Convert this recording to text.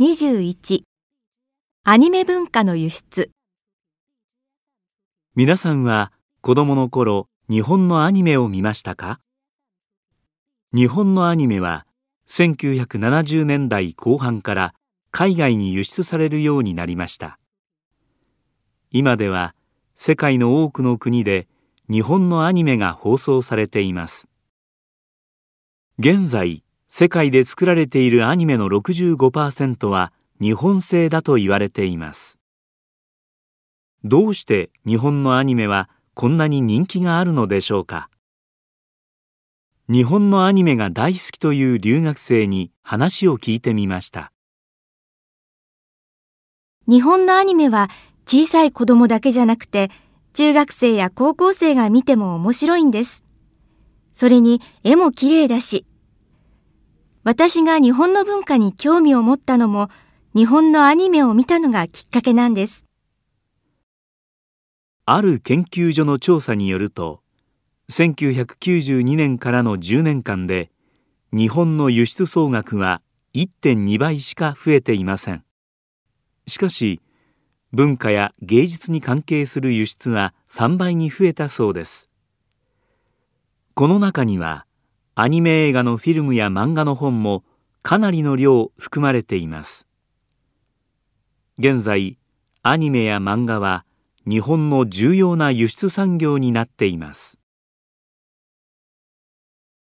21アニメ文化の輸出。皆さんは子供の頃日本のアニメを見ましたか？日本のアニメは1970年代後半から海外に輸出されるようになりました。今では世界の多くの国で日本のアニメが放送されています。現在世界で作られているアニメの65%は日本製だと言われています。どうして日本のアニメはこんなに人気があるのでしょうか？日本のアニメが大好きという留学生に話を聞いてみました。日本のアニメは小さい子供だけじゃなくて中学生や高校生が見ても面白いんです。それに絵も綺麗だし私が日本の文化に興味を持ったのも日本のアニメを見たのがきっかけなんです。ある研究所の調査によると1992年からの10年間で日本の輸出総額は1.2倍しか増えていません。しかし文化や芸術に関係する輸出は3倍に増えたそうです。この中にはアニメ映画のフィルムや漫画の本もかなりの量含まれています。現在アニメや漫画は日本の重要な輸出産業になっています。